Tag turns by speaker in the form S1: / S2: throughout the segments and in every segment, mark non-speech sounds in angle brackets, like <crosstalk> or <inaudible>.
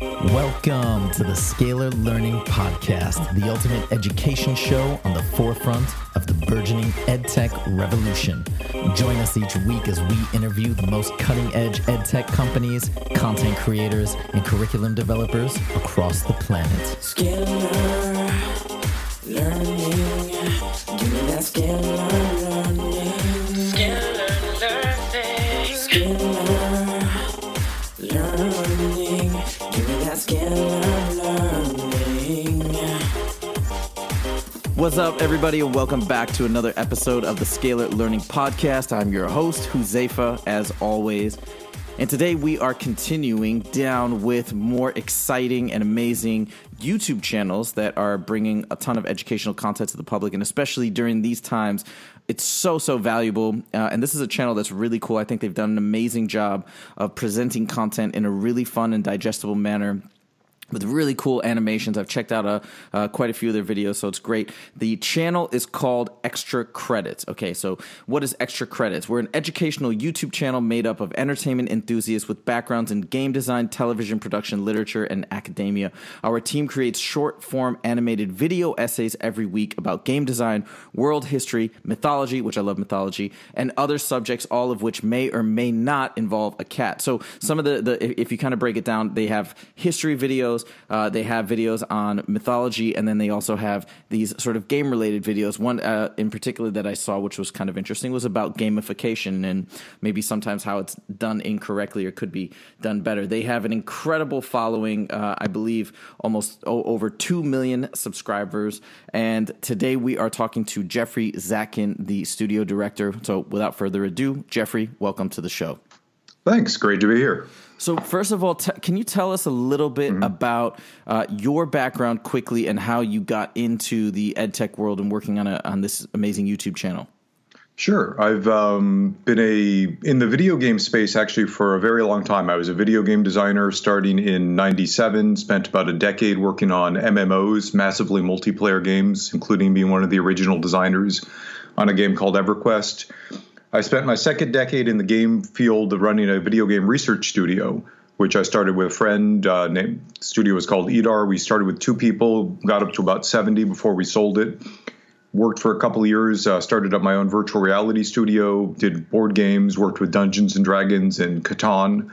S1: Welcome to the Scalar Learning Podcast, the ultimate education show on the forefront of the burgeoning edtech revolution. Join us each week as we interview the most cutting edge edtech companies, content creators, and curriculum developers across the planet.
S2: Scalar learning. Give me that scalar
S1: What's up, everybody, and welcome back to another episode of the Scalar Learning Podcast. I'm your host, Huzaifa, as always. And today we are continuing down with more exciting and amazing YouTube channels that are bringing a ton of educational content to the public, and especially during these times, it's so so valuable. Uh, and this is a channel that's really cool. I think they've done an amazing job of presenting content in a really fun and digestible manner with really cool animations. I've checked out a, uh, quite a few of their videos, so it's great. The channel is called Extra Credits. Okay, so what is Extra Credits? We're an educational YouTube channel made up of entertainment enthusiasts with backgrounds in game design, television production, literature, and academia. Our team creates short form animated video essays every week about game design, world history, mythology, which I love mythology, and other subjects, all of which may or may not involve a cat. So some of the, the if you kind of break it down, they have history videos, uh, they have videos on mythology, and then they also have these sort of game related videos. One uh, in particular that I saw, which was kind of interesting, was about gamification and maybe sometimes how it's done incorrectly or could be done better. They have an incredible following, uh, I believe almost over 2 million subscribers. And today we are talking to Jeffrey Zatkin, the studio director. So without further ado, Jeffrey, welcome to the show.
S3: Thanks. Great to be here.
S1: So, first of all, t- can you tell us a little bit about uh, your background quickly and how you got into the edtech world and working on a, on this amazing YouTube channel?
S3: Sure. I've um, been a in the video game space actually for a very long time. I was a video game designer starting in '97. Spent about a decade working on MMOs, massively multiplayer games, including being one of the original designers on a game called EverQuest. I spent my second decade in the game field running a video game research studio, which I started with a friend. Uh, named, studio was called EEDAR. We started with two people, got up to about 70 before we sold it. Worked for a couple years, uh, started up my own virtual reality studio, did board games, worked with Dungeons and Dragons and Catan,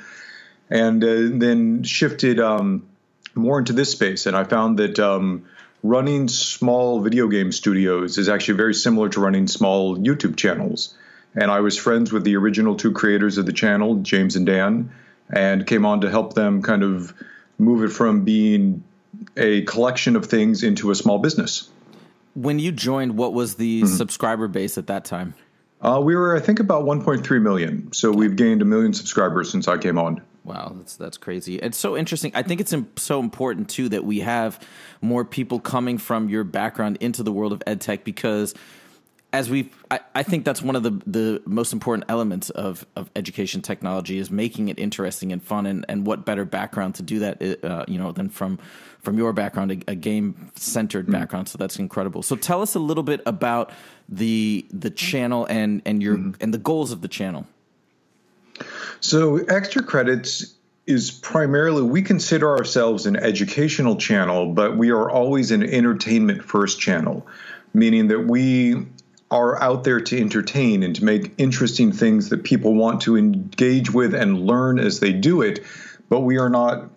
S3: and uh, then shifted um, more into this space. And I found that um, running small video game studios is actually very similar to running small YouTube channels and I was friends with the original two creators of the channel, James and Dan, and came on to help them kind of move it from being a collection of things into a small business.
S1: When you joined, what was the subscriber base at that time?
S3: Uh, we were, I think, about 1.3 million. So we've gained a million subscribers since I came on.
S1: Wow, that's that's crazy. It's so interesting. I think it's so important too that we have more people coming from your background into the world of edtech because as we I, I think that's one of the, the most important elements of, of education technology is making it interesting and fun. And, and what better background to do that uh, you know than from from your background a, a game centered background. So that's incredible. So tell us a little bit about the the channel and and your and the goals of the channel.
S3: So, extra credits is primarily, we consider ourselves an educational channel, but we are always an entertainment first channel, meaning that we are out there to entertain and to make interesting things that people want to engage with and learn as they do it. But we are not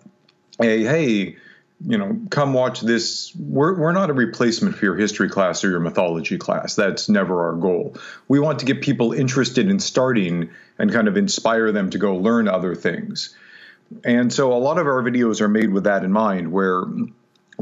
S3: a, hey, you know, come watch this. We're, we're not a replacement for your history class or your mythology class. That's never our goal. We want to get people interested in starting and kind of inspire them to go learn other things. And so a lot of our videos are made with that in mind, where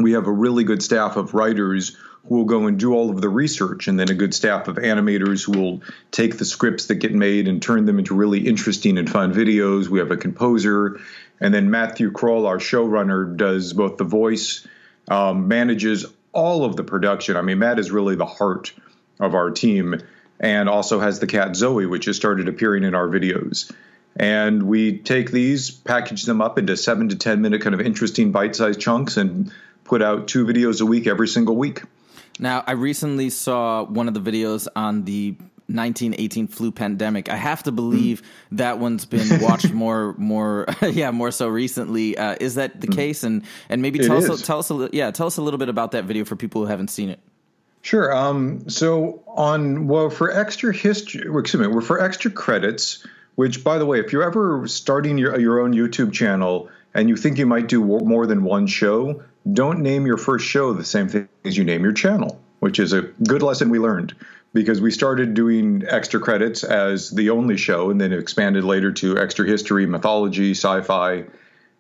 S3: we have a really good staff of writers who will go and do all of the research, and then a good staff of animators who will take the scripts that get made and turn them into really interesting and fun videos. We have a composer, and then Matthew Krol, our showrunner, does both the voice, um, manages all of the production. I mean, Matt is really the heart of our team, and also has the cat Zoe, which has started appearing in our videos. And we take these, package them up into seven to 10 minute kind of interesting bite sized chunks, and put out two videos a week every single week.
S1: Now, I recently saw one of the videos on the 1918 flu pandemic. I have to believe that one's been <laughs> watched more, more, <laughs> yeah, more so recently. Uh, is that the case? And and maybe
S3: It
S1: tell
S3: is.
S1: us, tell us, a, yeah, tell us a little bit about that video for people who haven't seen it.
S3: Sure. Um, so on well for extra history, excuse me, we're for extra credits. Which, by the way, if you're ever starting your your own YouTube channel and you think you might do more than one show, don't name your first show the same thing as you name your channel. Which is a good lesson we learned because we started doing extra credits as the only show, and then expanded later to extra history, mythology, sci-fi,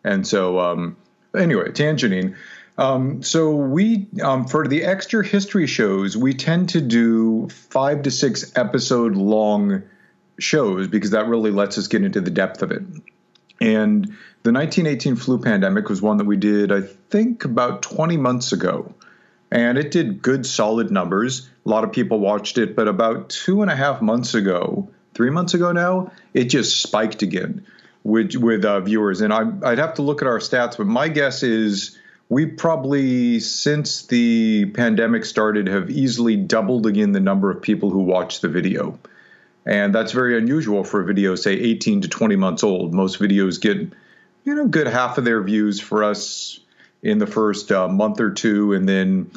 S3: and so um, anyway, tangenting. Um, so we um, for the extra history shows, we tend to do five to six episode long shows because that really lets us get into the depth of it. And the 1918 flu pandemic was one that we did, I think, about 20 months ago. And it did good, solid numbers. A lot of people watched it, but about two and a half months ago, three months ago now, it just spiked again with with uh, viewers. And I, I'd have to look at our stats, but my guess is we probably, since the pandemic started, have easily doubled again the number of people who watch the video. And that's very unusual for a video, say 18 to 20 months old. Most videos get, you know, good half of their views for us in the first uh, month or two, and then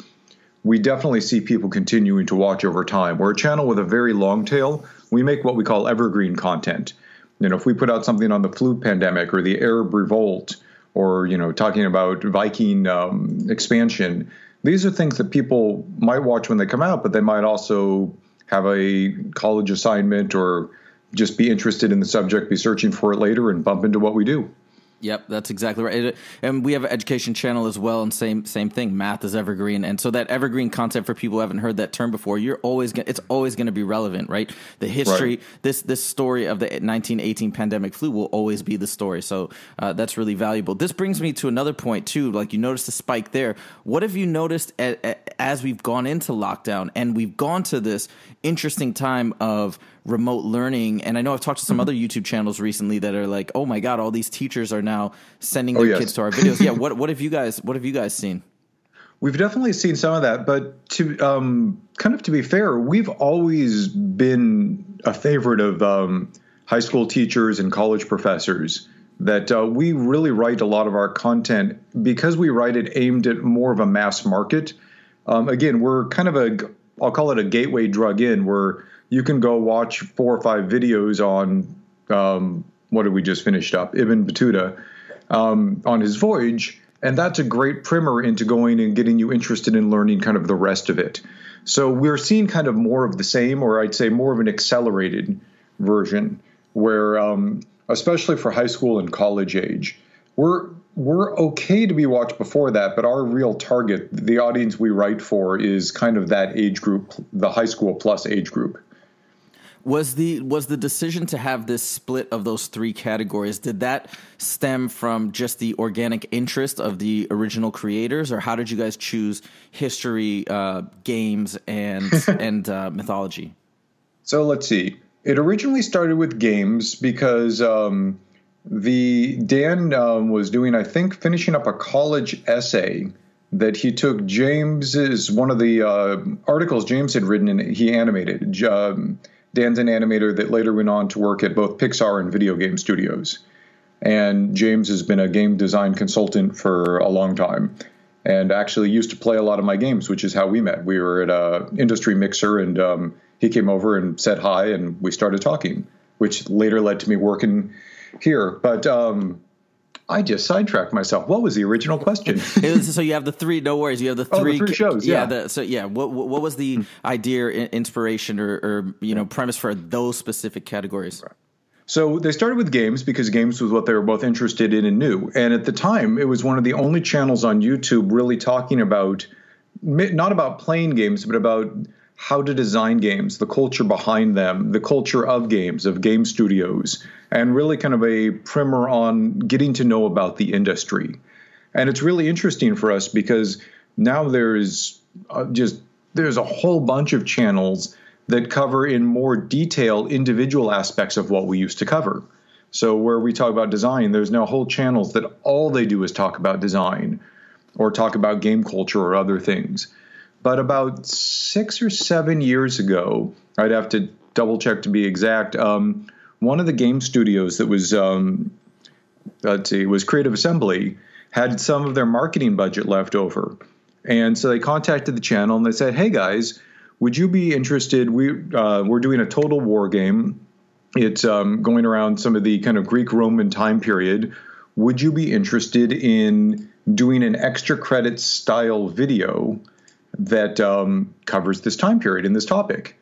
S3: we definitely see people continuing to watch over time. We're a channel with a very long tail. We make what we call evergreen content. You know, if we put out something on the flu pandemic or the Arab revolt, or you know, talking about Viking um, expansion, these are things that people might watch when they come out, but they might also have a college assignment or just be interested in the subject, be searching for it later, and bump into what we do.
S1: Yep, that's exactly right. It- and we have an education channel as well, and same same thing. Math is evergreen, and so that evergreen content for people who haven't heard that term before, you're always gonna, it's always going to be relevant, right? The history,
S3: Right.
S1: this this story of the 1918 pandemic flu will always be the story. So uh, that's really valuable. This brings me to another point too. Like you noticed the spike there. What have you noticed a, a, as we've gone into lockdown and we've gone to this interesting time of remote learning? And I know I've talked to some other YouTube channels recently that are like, "Oh my god, all these teachers are now sending their
S3: yes.
S1: kids to our videos." yeah, <laughs> what what have you guys what have you guys seen?
S3: We've definitely seen some of that, but to um, kind of to be fair, we've always been a favorite of um, high school teachers and college professors. That uh, we really write a lot of our content because we write it aimed at more of a mass market. Um, again, we're kind of a I'll call it a gateway drug in where you can go watch four or five videos on um, what did we just finished up Ibn Battuta um, on his voyage, and that's a great primer into going and getting you interested in learning kind of the rest of it. So we're seeing kind of more of the same, or I'd say more of an accelerated version, where um, especially for high school and college age, we're we're okay to be watched before that, but our real target, the audience we write for, is kind of that age group, the high school plus age group.
S1: Was the was the decision to have this split of those three categories did that stem from just the organic interest of the original creators, or how did you guys choose history, uh, games, and <laughs> and uh, mythology?
S3: So let's see. It originally started with games because um, the Dan um, was doing, I think, finishing up a college essay that he took James's one of the uh, articles James had written and he animated. Um, Dan's an animator that later went on to work at both Pixar and video game studios. And James has been a game design consultant for a long time and actually used to play a lot of my games, which is how we met. We were at a industry mixer, and um, he came over and said hi, and we started talking, which later led to me working here. But um, I just sidetracked myself. What was the original question? <laughs>
S1: Was- so you have the three. No worries. You have the
S3: Oh, the
S1: three,
S3: three shows, yeah. Hmm.
S1: The, so yeah. What what was the idea, i- inspiration, or, or you know premise for those specific categories?
S3: So they started with games because games was what they were both interested in and knew. And at the time, it was one of the only channels on YouTube really talking about not about playing games, but about how to design games, the culture behind them, the culture of games, of game studios, and really kind of a primer on getting to know about the industry. And it's really interesting for us because now there's uh, just there's a whole bunch of channels that cover in more detail individual aspects of what we used to cover. So where we talk about design, there's now whole channels that all they do is talk about design or talk about game culture or other things. But about six or seven years ago, I'd have to double check to be exact. Um, one of the game studios that was um, let's see was Creative Assembly had some of their marketing budget left over, and so they contacted the channel and they said, "Hey guys, would you be interested? We uh, we're doing a total war game. It's um, going around some of the kind of Greek Roman time period. Would you be interested in doing an extra credit style video that um, covers this time period and this topic?"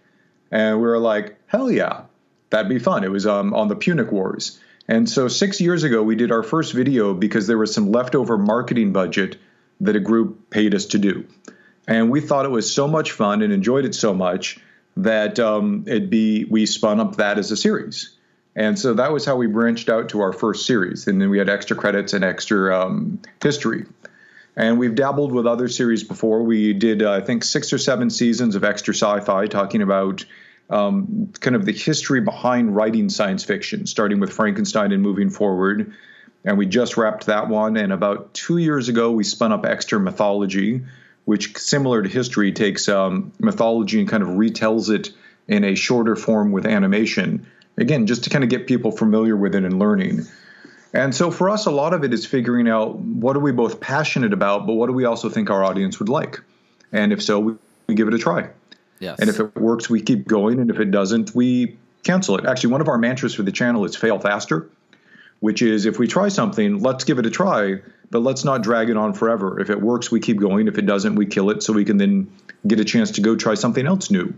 S3: And we were like, "Hell yeah, that'd be fun." It was um, on the Punic Wars. And so six years ago, we did our first video because there was some leftover marketing budget that a group paid us to do. And we thought it was so much fun and enjoyed it so much that um, it'd be we spun up that as a series. And so that was how we branched out to our first series. And then we had extra credits and extra um, history. And we've dabbled with other series before. We did, uh, I think, six or seven seasons of extra sci fi talking about um, kind of the history behind writing science fiction, starting with Frankenstein and moving forward. And we just wrapped that one. And about two years ago, we spun up Extra Mythology, which, similar to history, takes um, mythology and kind of retells it in a shorter form with animation. Again, just to kind of get people familiar with it and learning. And so for us, a lot of it is figuring out what are we both passionate about, but what do we also think our audience would like? And if so, we, we give it a try.
S1: Yes.
S3: And if it works, we keep going. And if it doesn't, we cancel it. Actually, one of our mantras for the channel is fail faster, which is if we try something, let's give it a try, but let's not drag it on forever. If it works, we keep going. If it doesn't, we kill it so we can then get a chance to go try something else new.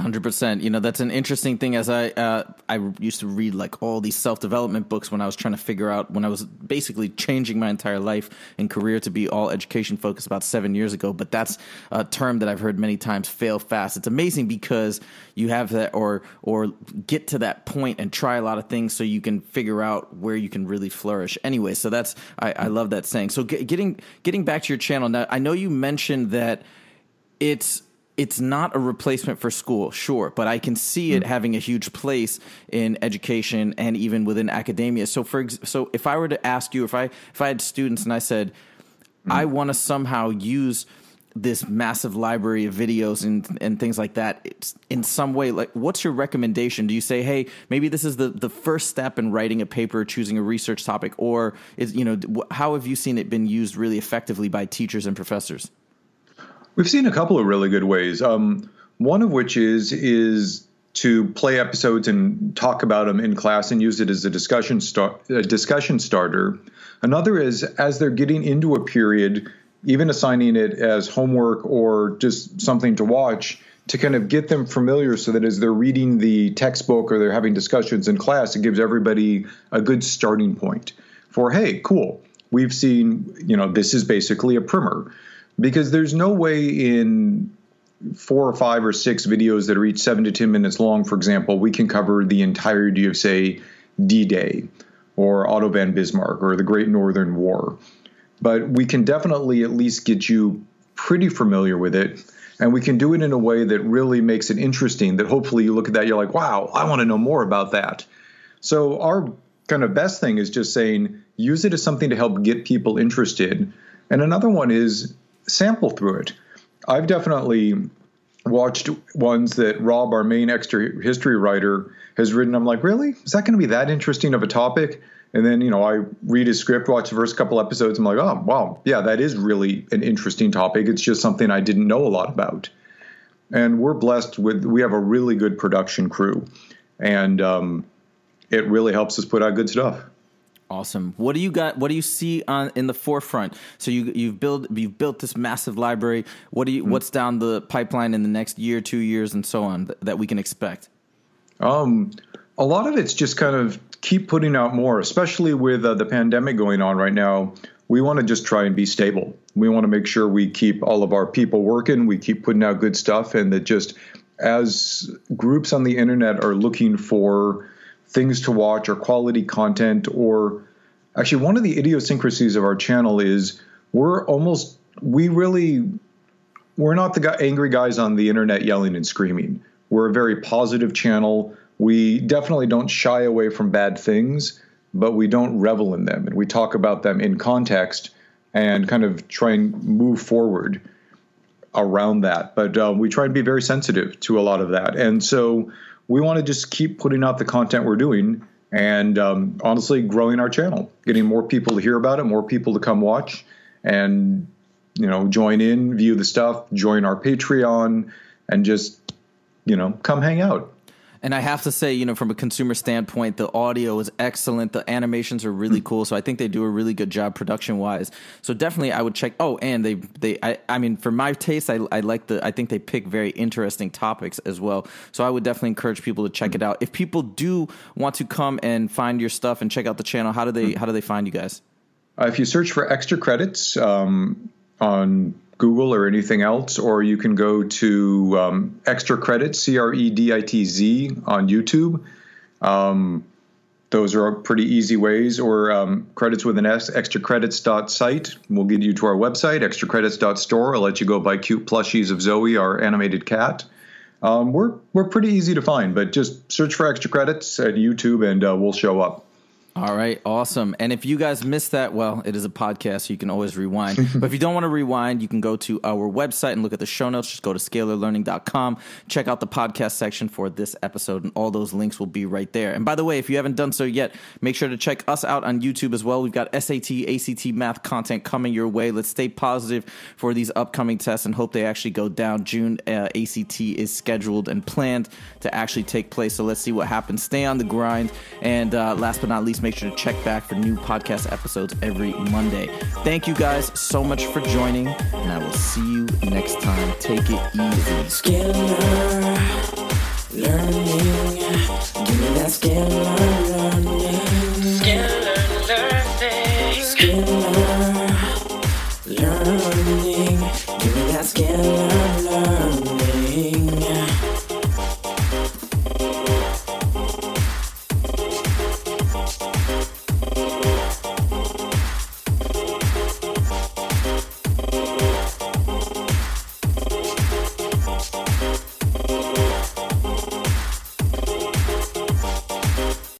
S1: Hundred percent. You know, that's an interesting thing. As I uh, I used to read like all these self development books when I was trying to figure out when I was basically changing my entire life and career to be all education focused about seven years ago. But that's a term that I've heard many times. Fail fast. It's amazing because you have that or or get to that point and try a lot of things so you can figure out where you can really flourish. Anyway, so that's I, I love that saying. So get, getting getting back to your channel now, I know you mentioned that it's it's not a replacement for school, sure, but I can see it mm. having a huge place in education and even within academia. So for ex- so if I were to ask you if I if I had students and I said mm. I want to somehow use this massive library of videos and and things like that it's in some way like what's your recommendation? Do you say hey maybe this is the the first step in writing a paper choosing a research topic or is you know how have you seen it been used really effectively by teachers and professors
S3: We've seen a couple of really good ways. Um, one of which is is to play episodes and talk about them in class and use it as a discussion start a discussion starter. Another is as they're getting into a period, even assigning it as homework or just something to watch to kind of get them familiar so that as they're reading the textbook or they're having discussions in class, it gives everybody a good starting point for, hey, cool, we've seen, you know, this is basically a primer. Because there's no way in four or five or six videos that are each seven to 10 minutes long, for example, we can cover the entirety of, say, D Day or Otto von Bismarck or the Great Northern War. But we can definitely at least get you pretty familiar with it. And we can do it in a way that really makes it interesting, that hopefully you look at that, you're like, wow, I want to know more about that. So, our kind of best thing is just saying use it as something to help get people interested. And another one is sample through it. I've definitely watched ones that Rob, our main extra history writer, has written. I'm like, really? Is that going to be that interesting of a topic? And then, you know, I read his script, watch the first couple episodes. I'm like, oh, wow, yeah, that is really an interesting topic. It's just something I didn't know a lot about. And we're blessed with, we have a really good production crew. And um, it really helps us put out good stuff.
S1: Awesome. What do you got? What do you see on in the forefront? So you you've built you've built this massive library. What do you what's down the pipeline in the next year, two years, and so on that, that we can expect?
S3: Um, a lot of it's just kind of keep putting out more, especially with uh, the pandemic going on right now. We want to just try and be stable. We want to make sure we keep all of our people working. We keep putting out good stuff, and that just as groups on the internet are looking for things to watch or quality content, or actually, one of the idiosyncrasies of our channel is we're almost we really we're not the guy, angry guys on the internet yelling and screaming. We're a very positive channel. We definitely don't shy away from bad things, but we don't revel in them. And we talk about them in context and kind of try and move forward around that. But uh, we try and be very sensitive to a lot of that. And so we want to just keep putting out the content we're doing and um, honestly growing our channel, getting more people to hear about it, more people to come watch, and you know join in, view the stuff, join our Patreon, and just you know come hang out.
S1: And I have to say, you know, from a consumer standpoint, the audio is excellent. The animations are really cool. So I think they do a really good job production wise. So definitely I would check. Oh, and they, they, I, I mean, for my taste, I, I like the, I think they pick very interesting topics as well. So I would definitely encourage people to check it out. If people do want to come and find your stuff and check out the channel, how do they, how do they find you guys?
S3: Uh, if you search for extra credits um, on Google or anything else, or you can go to um, Extra Credits, C R E D I T Z, on YouTube. Um, those are pretty easy ways, or um, credits with an S, extracredits.site will get you to our website, extracredits.store. I'll let you go buy cute plushies of Zoe, our animated cat. Um, we're, we're pretty easy to find, but just search for extra credits at YouTube and uh, we'll show up.
S1: All right, awesome. And if you guys missed that, well, it is a podcast, so you can always rewind. <laughs> but if you don't want to rewind, you can go to our website and look at the show notes. Just go to scalarlearning.com, check out the podcast section for this episode, and all those links will be right there. And by the way, if you haven't done so yet, make sure to check us out on YouTube as well. We've got SAT, ACT math content coming your way. Let's stay positive for these upcoming tests and hope they actually go down. June uh, ACT is scheduled and planned to actually take place. So let's see what happens. Stay on the grind. And uh, last but not least, make sure to check back for new podcast episodes every Monday. Thank you guys so much for joining, and I will see you next time. Take it easy.
S2: Scalar learning.